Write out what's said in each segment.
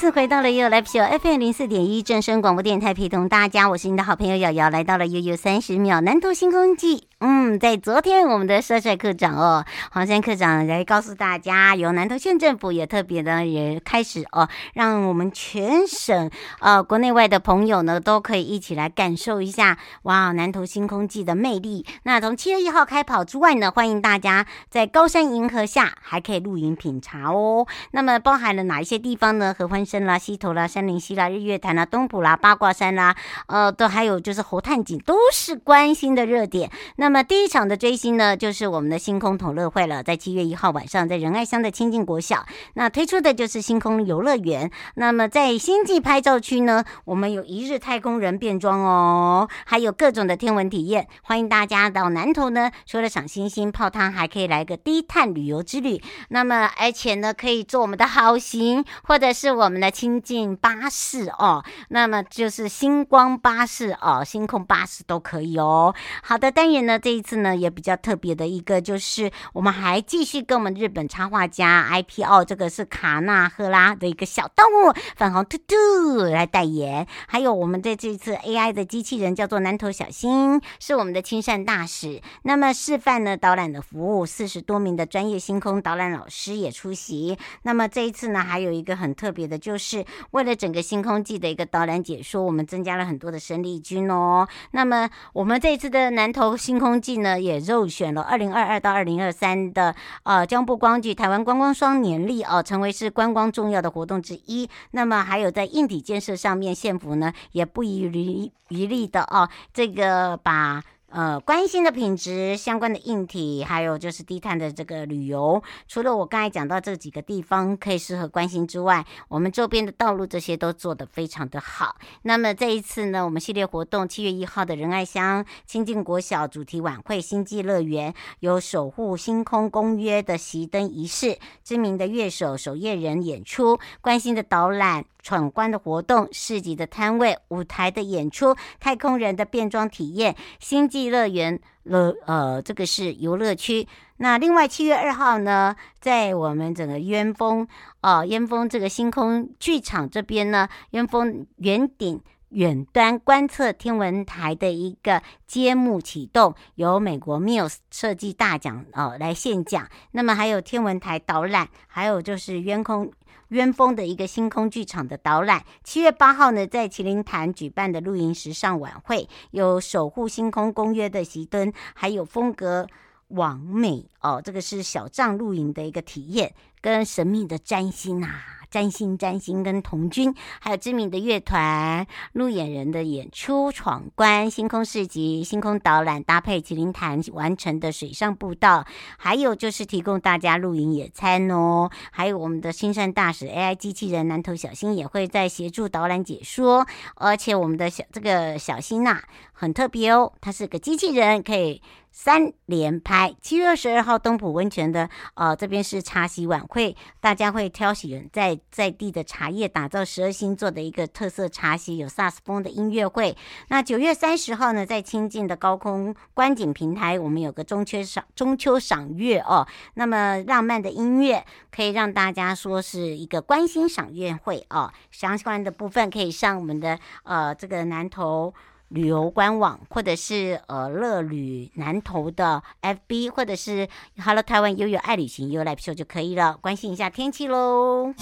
次回到了悠悠来听 FM 零四点一正声广播电台，陪同大家，我是你的好朋友瑶瑶，来到了悠悠三十秒南投星空记。嗯，在昨天，我们的帅帅课长哦，黄山课长来告诉大家，由南投县政府也特别的也开始哦，让我们全省呃国内外的朋友呢都可以一起来感受一下哇，南投星空季的魅力。那从七月一号开跑之外呢，欢迎大家在高山银河下还可以露营品茶哦。那么包含了哪一些地方呢？合欢山啦、溪头啦、山林溪啦、日月潭啦、东埔啦、八卦山啦，呃，都还有就是猴探井，都是关心的热点。那那么第一场的追星呢，就是我们的星空同乐会了，在七月一号晚上，在仁爱乡的清境国小，那推出的就是星空游乐园。那么在星际拍照区呢，我们有一日太空人变装哦，还有各种的天文体验，欢迎大家到南投呢，除了赏星星、泡汤，还可以来个低碳旅游之旅。那么而且呢，可以坐我们的好行，或者是我们的清境巴士哦，那么就是星光巴士哦，星空巴士都可以哦。好的，当然呢。这一次呢，也比较特别的一个，就是我们还继续跟我们日本插画家 IPO，这个是卡纳赫拉的一个小动物粉红兔兔来代言，还有我们的这一次 AI 的机器人叫做南头小新，是我们的亲善大使。那么示范呢导览的服务，四十多名的专业星空导览老师也出席。那么这一次呢，还有一个很特别的，就是为了整个星空季的一个导览解说，我们增加了很多的生力军哦。那么我们这一次的南投星空季呢也入选了二零二二到二零二三的呃江部光剧台湾观光双年历哦，成为是观光重要的活动之一。那么还有在硬体建设上面，县府呢也不遗余余力的哦，这个把。呃，关心的品质相关的硬体，还有就是低碳的这个旅游，除了我刚才讲到这几个地方可以适合关心之外，我们周边的道路这些都做得非常的好。那么这一次呢，我们系列活动七月一号的仁爱乡清境国小主题晚会星际乐园，有守护星空公约的熄灯仪式，知名的乐手守夜人演出，关心的导览。闯关的活动、市集的摊位、舞台的演出、太空人的变装体验、星际乐园乐呃，这个是游乐区。那另外七月二号呢，在我们整个鸢峰哦，鸢峰这个星空剧场这边呢，鸢峰圆顶远端观测天文台的一个揭幕启动，由美国 MILS 设计大奖哦来献讲。那么还有天文台导览，还有就是鸢空。鸢峰的一个星空剧场的导览，七月八号呢，在麒麟潭举办的露营时尚晚会，有守护星空公约的席灯，还有风格完美哦，这个是小帐露营的一个体验，跟神秘的占星啊。占星占星跟童军，还有知名的乐团、路演人的演出、闯关、星空市集、星空导览，搭配麒麟潭完成的水上步道，还有就是提供大家露营野餐哦。还有我们的星善大使 AI 机器人南投小新也会在协助导览解说，而且我们的小这个小新呐、很特别哦，它是个机器人，可以。三连拍，七月二十二号东埔温泉的呃这边是茶席晚会，大家会挑选在在地的茶叶，打造十二星座的一个特色茶席，有萨斯风的音乐会。那九月三十号呢，在清境的高空观景平台，我们有个中秋赏中秋赏月哦。那么浪漫的音乐可以让大家说是一个观星赏月会哦。相关的部分可以上我们的呃这个南投。旅游官网，或者是呃乐旅南投的 FB，或者是 Hello 台湾悠悠爱旅行悠悠 Live Show 就可以了。关心一下天气喽。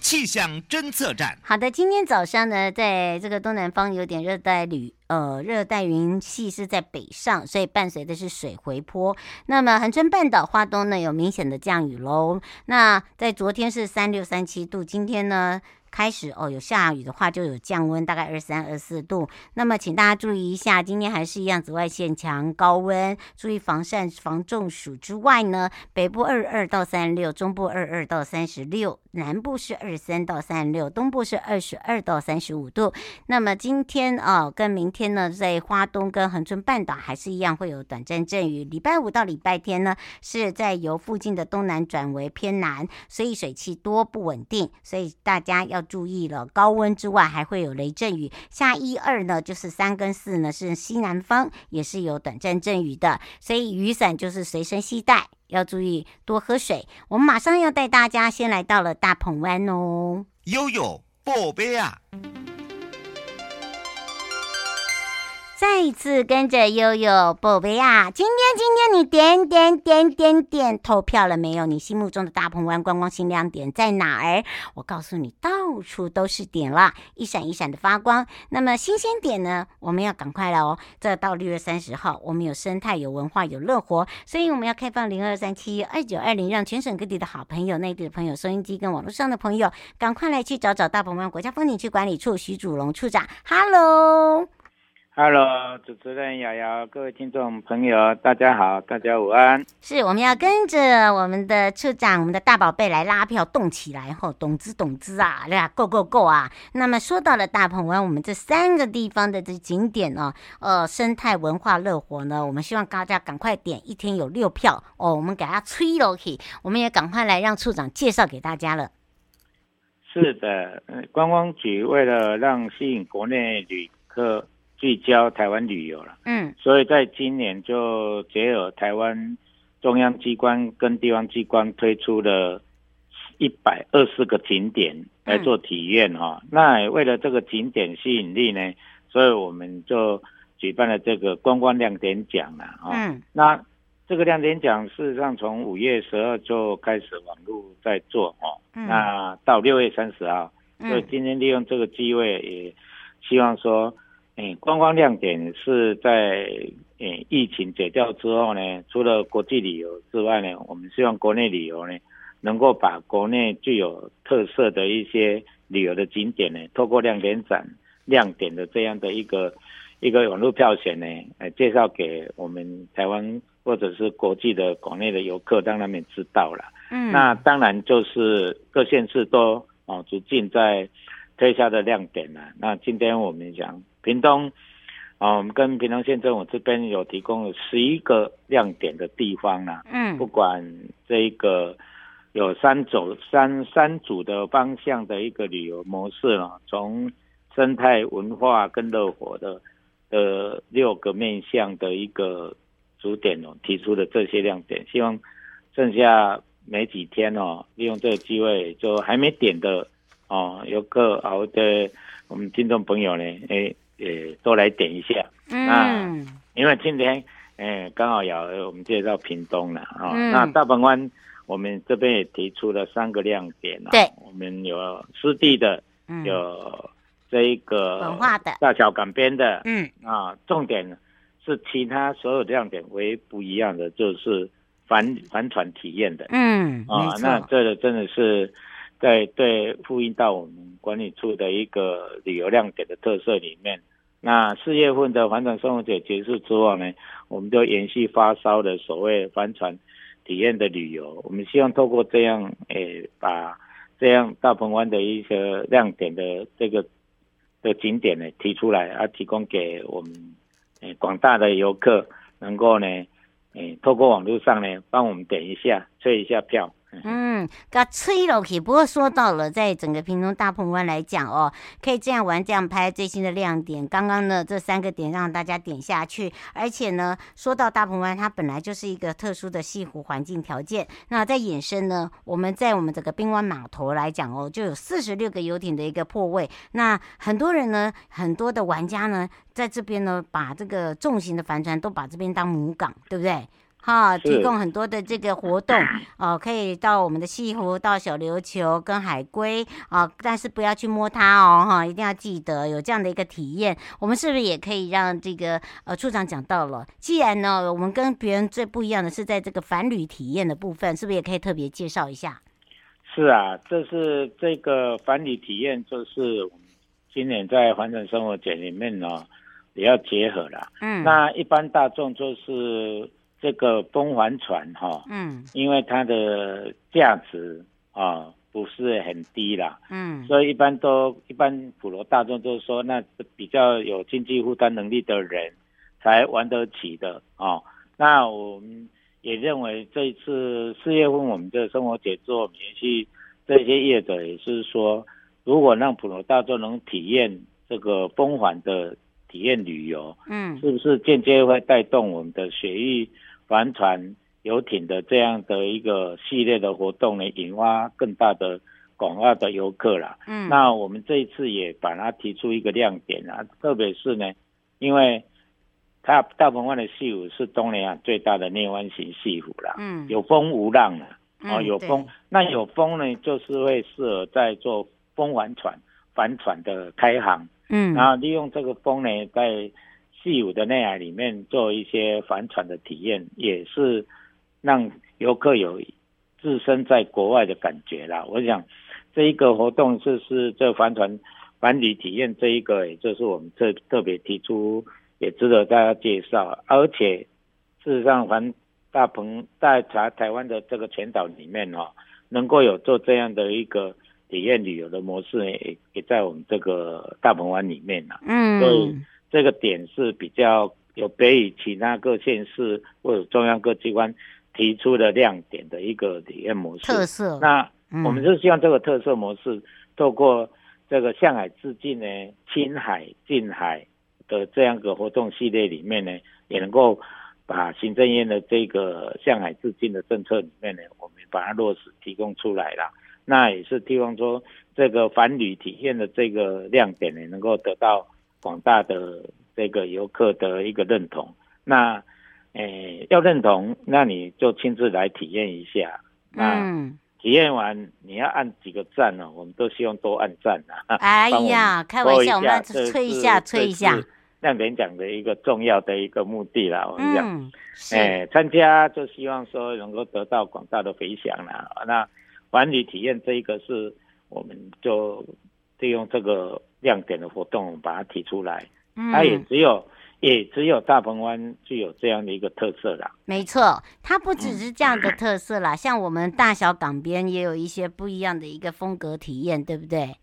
气象侦测站。好的，今天早上呢，在这个东南方有点热带雨。呃，热带云系是在北上，所以伴随的是水回坡。那么恒春半岛、花东呢有明显的降雨喽。那在昨天是三六三七度，今天呢开始哦，有下雨的话就有降温，大概二三二四度。那么请大家注意一下，今天还是一样紫外线强，高温，注意防晒防中暑之外呢，北部二二到三六，中部二二到三十六，南部是二十三到三十六，东部是二十二到三十五度。那么今天哦，跟明天呢，在花东跟恒春半岛还是一样会有短暂阵雨。礼拜五到礼拜天呢，是在由附近的东南转为偏南，所以水汽多不稳定，所以大家要注意了。高温之外，还会有雷阵雨。下一二呢，就是三跟四呢，是西南方，也是有短暂阵雨的，所以雨伞就是随身携带，要注意多喝水。我们马上要带大家先来到了大鹏湾哦，悠悠宝贝啊！再一次跟着悠悠宝贝啊！今天今天你点点点点点投票了没有？你心目中的大鹏湾观光新亮点在哪儿？我告诉你，到处都是点了，一闪一闪的发光。那么新鲜点呢？我们要赶快了哦！这到六月三十号，我们有生态、有文化、有乐活，所以我们要开放零二三七二九二零，让全省各地的好朋友、内地的朋友、收音机跟网络上的朋友，赶快来去找找大鹏湾国家风景区管理处徐祖龙处长。Hello。Hello，主持人瑶瑶，各位听众朋友，大家好，大家午安。是，我们要跟着我们的处长，我们的大宝贝来拉票，动起来吼，懂之懂之啊，对吧？Go Go Go 啊！那么说到了大鹏湾，我们这三个地方的这景点哦，呃，生态文化乐活呢，我们希望大家赶快点，一天有六票哦，我们给他吹了去，我们也赶快来让处长介绍给大家了。是的，观光局为了让吸引国内旅客。聚焦台湾旅游了，嗯，所以在今年就结合台湾中央机关跟地方机关推出了一百二十个景点来做体验哈。嗯、那为了这个景点吸引力呢，所以我们就举办了这个观光亮点奖了哈。嗯，那这个亮点奖事实上从五月十二就开始网络在做哦，嗯、那到六月三十号，所以今天利用这个机会也希望说。嗯，观光亮点是在嗯疫情解掉之后呢，除了国际旅游之外呢，我们希望国内旅游呢，能够把国内具有特色的一些旅游的景点呢，透过亮点展亮点的这样的一个一个网络票选呢，来介绍给我们台湾或者是国际的国内的游客，让他们知道了。嗯，那当然就是各县市都哦逐渐在推销的亮点了。那今天我们讲。屏东，啊，我们跟屏东县政府这边有提供了十一个亮点的地方啊。嗯，不管这一个有三组三三组的方向的一个旅游模式呢，从生态文化跟乐活的的六个面向的一个主点哦，提出的这些亮点，希望剩下没几天哦，利用这个机会，就还没点的哦，游客好的我们听众朋友呢，哎。也都来点一下，嗯，那因为今天，哎，刚好有我们介绍屏东了啊，嗯、那大鹏湾我们这边也提出了三个亮点了，对，我们有湿地的，嗯、有这一个文化的。大桥港边的，嗯，啊，重点是其他所有亮点唯一不一样的就是帆帆船体验的，嗯，啊，错。那这个真的是。在对呼应到我们管理处的一个旅游亮点的特色里面，那四月份的帆船生活节结束之后呢，我们就延续发烧的所谓帆船体验的旅游。我们希望透过这样，诶、把这样大鹏湾的一些亮点的这个的景点呢提出来，啊，提供给我们诶广、大的游客，能够呢，诶、透过网络上呢帮我们点一下，催一下票。嗯，噶吹落去。不过说到了，在整个屏东大鹏湾来讲哦，可以这样玩、这样拍，最新的亮点。刚刚呢，这三个点让大家点下去。而且呢，说到大鹏湾，它本来就是一个特殊的西湖环境条件。那在衍生呢，我们在我们这个滨湾码头来讲哦，就有四十六个游艇的一个泊位。那很多人呢，很多的玩家呢，在这边呢，把这个重型的帆船都把这边当母港，对不对？哈，提供很多的这个活动 哦、呃，可以到我们的西湖，到小琉球跟海龟啊、呃，但是不要去摸它哦，哈，一定要记得有这样的一个体验。我们是不是也可以让这个呃处长讲到了？既然呢，我们跟别人最不一样的是在这个返旅体验的部分，是不是也可以特别介绍一下？是啊，这是这个反旅体验，就是我们今年在环城生活节里面呢，也要结合了。嗯，那一般大众就是这个风帆船哈，嗯，因为它的价值啊不是很低啦，嗯，所以一般都一般普罗大众都说，那比较有经济负担能力的人才玩得起的啊。那我们。也认为这一次四月份我们的生活节做连续，这些业者也是说，如果让普罗大众能体验这个风帆的体验旅游，嗯，是不是间接会带动我们的水域帆船、游艇的这样的一个系列的活动呢？引发更大的广大的游客啦。嗯，那我们这一次也把它提出一个亮点啊，特别是呢，因为。它大鹏湾的西湖是东南亚最大的内湾型西湖啦，嗯，有风无浪啊，哦，有风，那有风呢，就是会适合在做风帆船、帆船的开航，嗯，然后利用这个风呢，在第五的内海里面做一些帆船的体验，也是让游客有置身在国外的感觉啦。我想这一个活动就是这帆船帆旅体验这一个，也就是我们这特别提出。也值得大家介绍，而且事实上，环大鹏在台台湾的这个全岛里面哈，能够有做这样的一个体验旅游的模式，也也在我们这个大鹏湾里面了。嗯，所以这个点是比较有别于其他各县市或者中央各机关提出的亮点的一个体验模式。特色。那我们是希望这个特色模式透过这个向海致敬呢，亲海近海。的这样个活动系列里面呢，也能够把行政院的这个向海致敬的政策里面呢，我们把它落实提供出来了。那也是希望说，这个反旅体验的这个亮点呢，能够得到广大的这个游客的一个认同。那，诶，要认同，那你就亲自来体验一下。那体验完你要按几个赞呢？我们都希望多按赞啊。哎呀，开玩笑，我们要吹一下，吹一下。亮点奖的一个重要的一个目的啦，我们讲，哎，参加就希望说能够得到广大的回响啦。那管理体验这一个是，我们就利用这个亮点的活动把它提出来，它也只有也只有大鹏湾具有这样的一个特色啦。没错，它不只是这样的特色啦，像我们大小港边也有一些不一样的一个风格体验，对不对？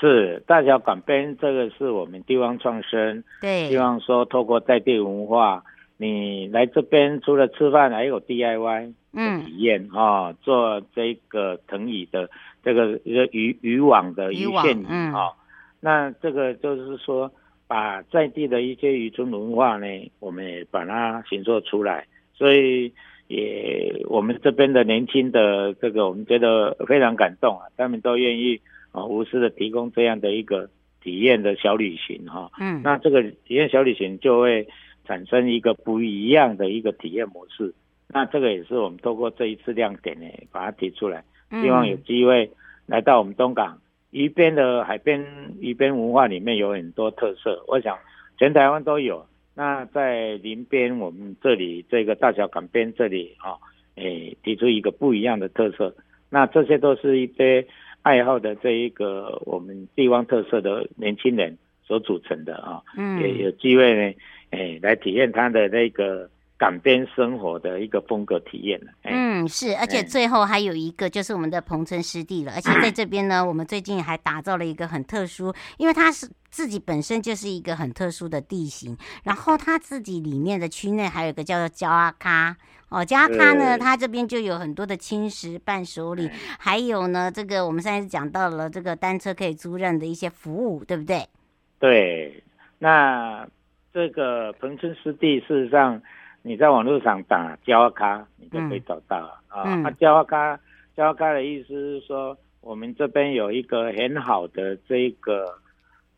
是大小港边，这个是我们地方创生，对，希望说透过在地文化，你来这边除了吃饭，还有 DIY 的体验啊、嗯哦，做这个藤椅的这个一个渔渔网的鱼线椅啊、哦嗯，那这个就是说把在地的一些渔村文化呢，我们也把它形塑出来，所以也我们这边的年轻的这个，我们觉得非常感动啊，他们都愿意。啊，无私的提供这样的一个体验的小旅行哈，嗯，那这个体验小旅行就会产生一个不一样的一个体验模式。那这个也是我们透过这一次亮点呢，把它提出来，希望有机会来到我们东港鱼边的海边鱼边文化里面有很多特色，我想全台湾都有。那在林边我们这里这个大小港边这里啊，诶，提出一个不一样的特色。那这些都是一些。爱好的这一个我们地方特色的年轻人所组成的啊，嗯，也有机会呢，哎，来体验他的那个港边生活的一个风格体验。嗯，是，而且最后还有一个就是我们的彭村湿地了，而且在 这边呢，我们最近还打造了一个很特殊，因为它是自己本身就是一个很特殊的地形，然后它自己里面的区内还有一个叫做焦阿卡。哦，加它呢，它这边就有很多的青石伴手礼，还有呢，这个我们上次讲到了这个单车可以租赁的一些服务，对不对？对，那这个彭村湿地，事实上你在网络上打“焦阿卡”，你就可以找到了啊。那“焦阿卡”，“焦阿卡”的意思是说，我们这边有一个很好的这个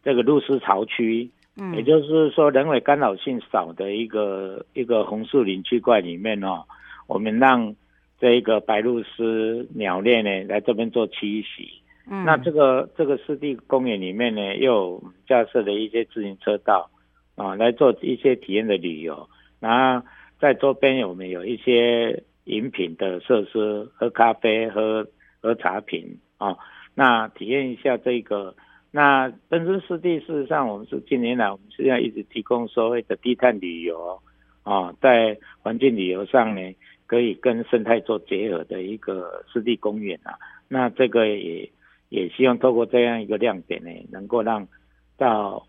这个露丝巢区。嗯，也就是说，人为干扰性少的一个一个红树林区块里面哦，我们让这一个白鹭鸶鸟类呢来这边做栖息。嗯，那这个这个湿地公园里面呢，又有架设的一些自行车道啊，来做一些体验的旅游。然后在周边我们有一些饮品的设施，喝咖啡、喝喝茶品啊，那体验一下这个。那登山湿地事实上，我们是近年来我们实际上一直提供所谓的低碳旅游啊，在环境旅游上呢，可以跟生态做结合的一个湿地公园啊。那这个也也希望透过这样一个亮点呢，能够让到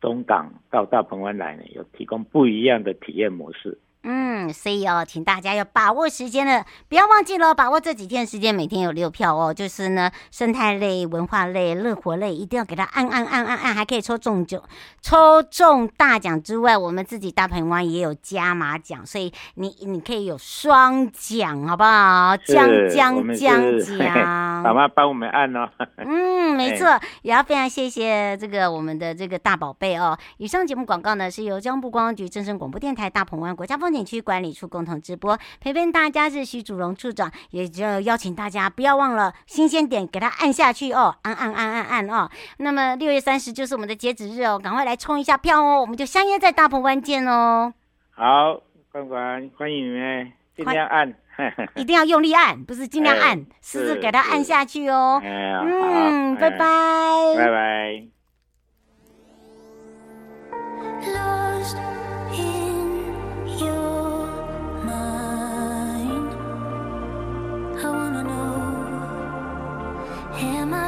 东港到大鹏湾来呢，有提供不一样的体验模式。嗯，所以哦，请大家要把握时间了，不要忘记了，把握这几天时间，每天有六票哦。就是呢，生态类、文化类、乐活类，一定要给它按按按按按，还可以抽中奖，抽中大奖之外，我们自己大鹏湾也有加码奖，所以你你可以有双奖，好不好？将将将奖，爸妈帮我们按哦。嗯，没错，也要非常谢谢这个我们的这个大宝贝哦。以上节目广告呢，是由交通部观光局、正声广播电台、大鹏湾国家风景区管理处共同直播，陪伴大家是徐祖荣处长，也就邀请大家不要忘了新鲜点，给他按下去哦，按按按按按哦。那么六月三十就是我们的截止日哦，赶快来冲一下票哦，我们就相约在大鹏湾见哦。好，关关欢迎你们，尽量按，一定要用力按，不是尽量按，试试给它按下去哦。嗯，拜拜，拜拜。有告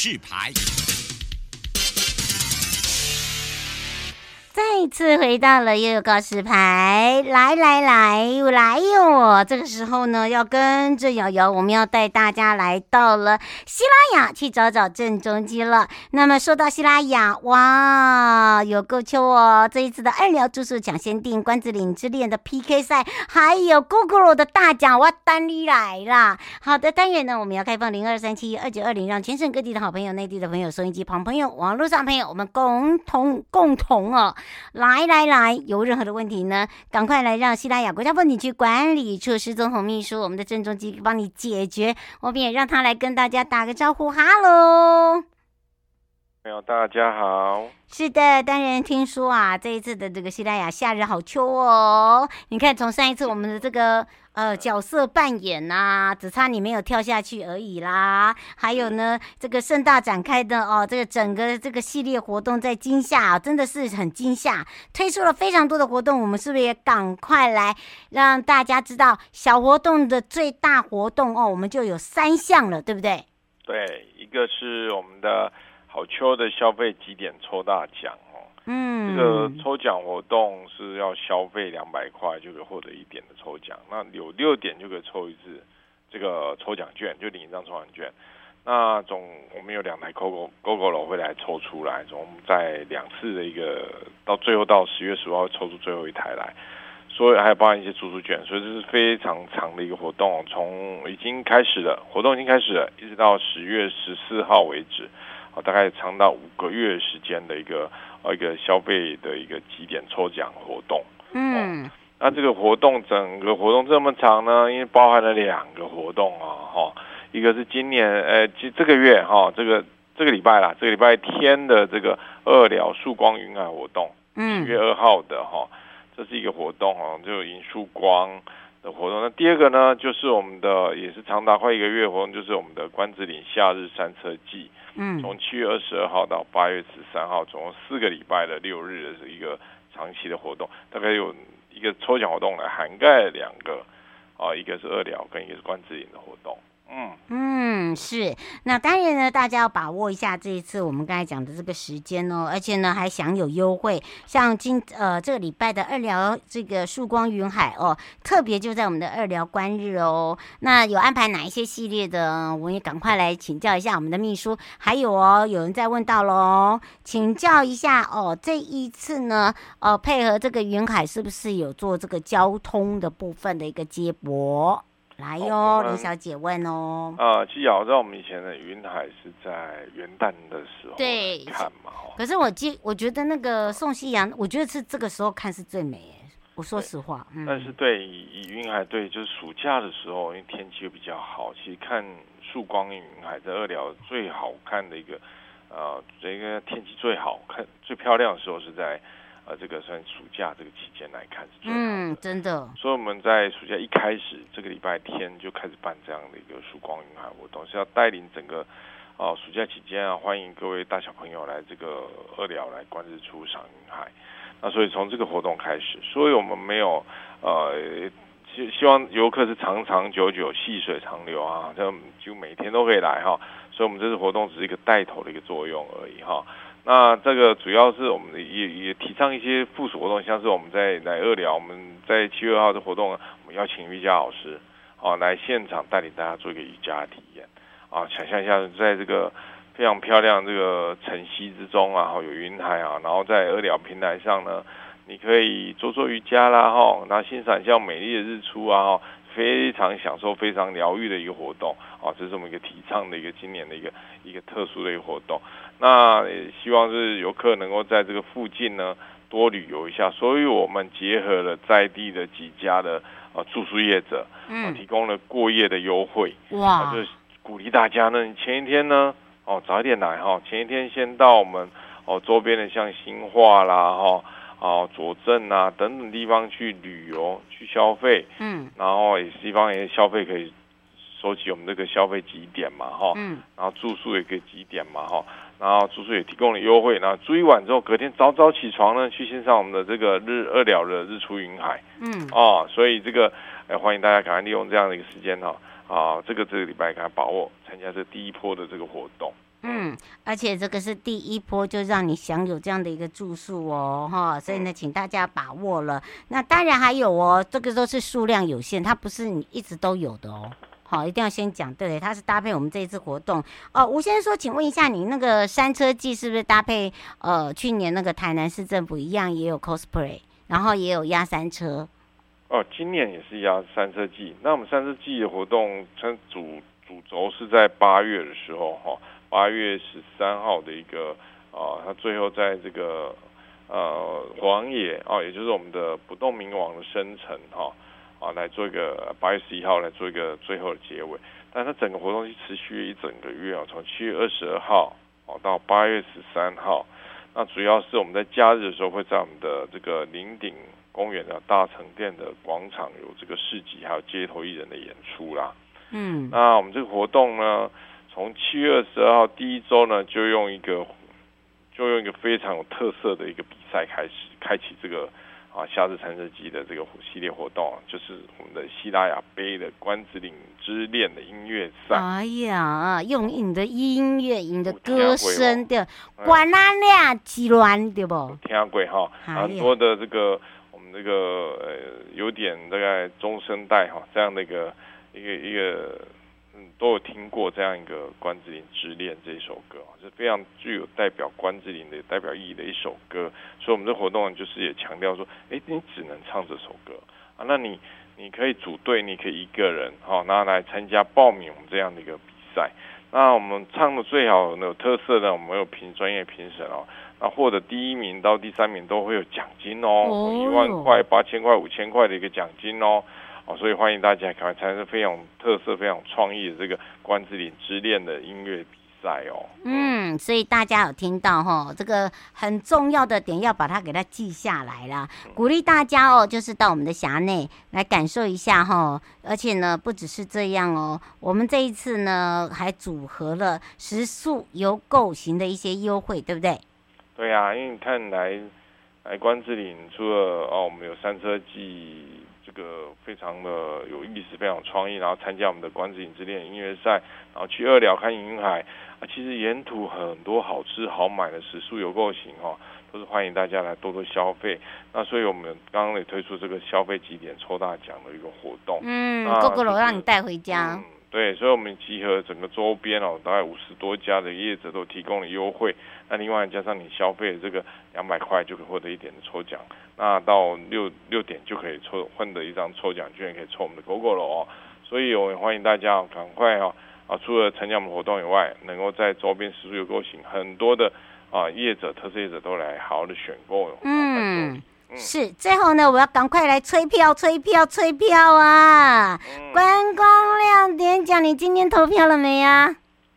示牌。次回到了悠悠告示牌，来来来来哟！这个时候呢，要跟着瑶瑶，我们要带大家来到了西拉雅去找找郑中基了。那么说到西拉雅，哇，有够秋哦！这一次的二寮住宿抢先订、关子岭之恋的 PK 赛，还有 Google 的大奖，哇，单你来啦！好的，单元呢，我们要开放零二三七二九二零，让全省各地的好朋友、内地的朋友、收音机旁朋友、网络上朋友，我们共同共同哦。来来来来，有任何的问题呢，赶快来让西拉雅国家风景区管理处施宗红秘书，我们的郑中基帮你解决。我们也让他来跟大家打个招呼，哈喽，朋友大家好。是的，当然听说啊，这一次的这个西拉雅夏日好秋哦。你看，从上一次我们的这个呃角色扮演呐、啊，只差你没有跳下去而已啦。还有呢，这个盛大展开的哦，这个整个这个系列活动在惊吓啊，真的是很惊吓，推出了非常多的活动。我们是不是也赶快来让大家知道小活动的最大活动哦？我们就有三项了，对不对？对，一个是我们的。好秋的消费几点抽大奖哦，嗯，这个抽奖活动是要消费两百块就可以获得一点的抽奖，那有六点就可以抽一次这个抽奖券，就领一张抽奖券。那总我们有两台 GoGo Gogoro 会来抽出来，总在两次的一个到最后到十月十五号抽出最后一台来，所以还有包含一些住宿券，所以这是非常长的一个活动，从已经开始了，活动已经开始了，一直到十月十四号为止。大概长达五个月时间的一个呃一个消费的一个集点抽奖活动。嗯、哦，那这个活动整个活动这么长呢？因为包含了两个活动啊，哈、哦，一个是今年呃，这这个月哈、哦，这个这个礼拜啦，这个礼拜天的这个二寮曙光云海活动，嗯，七月二号的哈、哦，这是一个活动哦，就迎曙光。的活动，那第二个呢，就是我们的也是长达快一个月活动，就是我们的关子岭夏日山车季，嗯，从七月二十二号到八月十三号，总共四个礼拜的六日的一个长期的活动，大概有一个抽奖活动来涵盖两个，啊，一个是二寮跟一个是关子岭的活动，嗯嗯，是。那当然呢，大家要把握一下这一次我们刚才讲的这个时间哦，而且呢还享有优惠。像今呃这个礼拜的二寮这个曙光云海哦，特别就在我们的二寮观日哦。那有安排哪一些系列的？我也赶快来请教一下我们的秘书。还有哦，有人在问到喽，请教一下哦，这一次呢，呃，配合这个云海是不是有做这个交通的部分的一个接驳？来哟、哦，李小姐问哦。呃，其实我知道我们以前的云海是在元旦的时候对看嘛。可是我记，我觉得那个宋夕阳，我觉得是这个时候看是最美。我说实话，嗯。但是对以云海对，就是暑假的时候，因为天气又比较好，其实看曙光云海在二寮最好看的一个，呃，这个天气最好看、最漂亮的时候是在。呃，这个算暑假这个期间来看是最好的。嗯，真的。所以我们在暑假一开始，这个礼拜天就开始办这样的一个曙光云海活动，是要带领整个哦、呃、暑假期间啊，欢迎各位大小朋友来这个二寮来观日出、赏云海。那所以从这个活动开始，所以我们没有呃希希望游客是长长久久、细水长流啊，就就每天都可以来哈。所以我们这次活动只是一个带头的一个作用而已哈。那这个主要是我们也也提倡一些附属活动，像是我们在来二寮，我们在七月二号的活动，我们邀请瑜伽老师，啊，来现场带领大家做一个瑜伽体验，啊，想象一下在这个非常漂亮这个晨曦之中啊，有云海啊，然后在二寮平台上呢，你可以做做瑜伽啦，哈，然后欣赏一下美丽的日出啊。非常享受、非常疗愈的一个活动啊，这是我们一个提倡的一个今年的一个一个特殊的一个活动。那也希望是游客能够在这个附近呢多旅游一下，所以我们结合了在地的几家的啊住宿业者，嗯，提供了过夜的优惠，哇，就是鼓励大家呢，你前一天呢哦早一点来哈，前一天先到我们哦周边的像新化啦哈。啊，佐证啊等等地方去旅游去消费，嗯，然后也西方也消费可以收集我们这个消费几点嘛，哈，嗯，然后住宿也可以几点嘛，哈，然后住宿也提供了优惠，然后住一晚之后，隔天早早起床呢，去欣赏我们的这个日二了的日出云海，嗯，啊，所以这个哎欢迎大家赶快利用这样的一个时间哈，啊，这个这个礼拜赶快把握参加这第一波的这个活动。嗯，而且这个是第一波，就让你享有这样的一个住宿哦，哈，所以呢，请大家把握了。那当然还有哦，这个都是数量有限，它不是你一直都有的哦。好，一定要先讲，对，它是搭配我们这一次活动哦。吴先生说，请问一下，你那个山车季是不是搭配呃去年那个台南市政府一样也有 cosplay，然后也有压山车？哦，今年也是压山车季。那我们山车季的活动，它主主轴是在八月的时候，哈。八月十三号的一个啊，他最后在这个呃广野啊，也就是我们的不动明王的生辰哈啊，来做一个八月十一号来做一个最后的结尾。但它整个活动是持续一整个月啊，从七月二十二号哦到八月十三号。那主要是我们在假日的时候会在我们的这个林顶公园的大成殿的广场有这个市集，还有街头艺人的演出啦。嗯，那我们这个活动呢，从七月二十二号第一周呢，就用一个就用一个非常有特色的一个比赛开始，开启这个啊夏日山车季的这个系列活动，就是我们的西拉雅杯的关子岭之恋的音乐赛。哎呀，用你的音乐、你的 歌声的管啊俩几乱对不？听过哈，很多的这个我们这个呃有点大概中生代哈这样的一个一个一个。都有听过这样一个《关之琳之恋》这一首歌，是非常具有代表关之琳的代表意义的一首歌。所以，我们这活动就是也强调说，哎，你只能唱这首歌啊。那你你可以组队，你可以一个人，好，那来参加报名我们这样的一个比赛。那我们唱的最好有特色的，我们有评专业评审哦。那获得第一名到第三名都会有奖金哦，一万块、八千块、五千块的一个奖金哦。所以欢迎大家赶快参加非常特色、非常创意的这个关之琳之恋的音乐比赛哦。嗯，所以大家有听到哈，这个很重要的点要把它给它记下来啦。鼓励大家哦，就是到我们的辖内来感受一下哈。而且呢，不只是这样哦，我们这一次呢还组合了食宿游购型的一些优惠，对不对？对呀、啊，因为你看来来关之琳除了哦，我们有三车季。这个非常的有意思，非常有创意，然后参加我们的观子影之恋音乐赛，然后去二寮看云海啊，其实沿途很多好吃好买的食宿游购行哈，都是欢迎大家来多多消费。那所以我们刚刚也推出这个消费几点抽大奖的一个活动，嗯够够了让你带回家。嗯对，所以，我们集合整个周边哦，大概五十多家的业者都提供了优惠。那另外加上你消费的这个两百块，就可以获得一点的抽奖。那到六六点就可以抽换得一张抽奖券，可以抽我们的 GoGo 了哦。所以，我也欢迎大家赶快哦啊，除了参加我们活动以外，能够在周边食宿游购行很多的啊业者、特色业者都来好好的选购。嗯。是，最后呢，我要赶快来催票，催票，催票啊！嗯、观光亮点奖，你今天投票了没呀？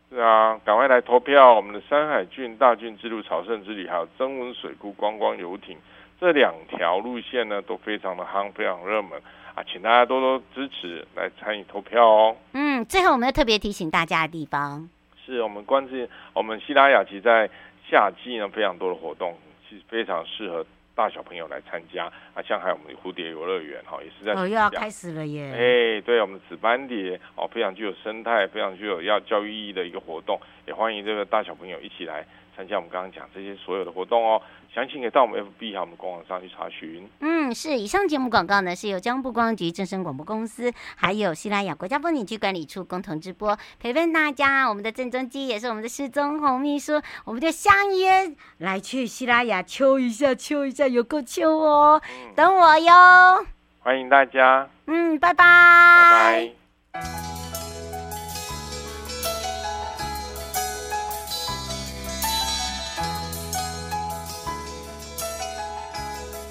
是啊，赶快来投票！我们的山海郡大郡之路朝圣之旅，还有增文水库观光游艇这两条路线呢，都非常的夯，非常热门啊，请大家多多支持，来参与投票哦。嗯，最后我们要特别提醒大家的地方，是我们关注我们西拉雅，其在夏季呢，非常多的活动，其实非常适合。大小朋友来参加啊，像还有我们的蝴蝶游乐园哈，也是在哦又要开始了耶！哎，对，我们的紫斑蝶哦，非常具有生态、非常具有要教育意义的一个活动，也欢迎这个大小朋友一起来参加我们刚刚讲这些所有的活动哦。详情可以到我们 FB 和我们官网上去查询。嗯，是。以上节目广告呢，是由交通部观光局、正声广播公司，还有西拉雅国家风景区管理处共同直播，陪伴大家。我们的郑中基也是我们的失踪红秘书，我们就相约来去西拉雅秋一下，秋一下有够秋哦，嗯、等我哟。欢迎大家。嗯，拜拜。拜拜。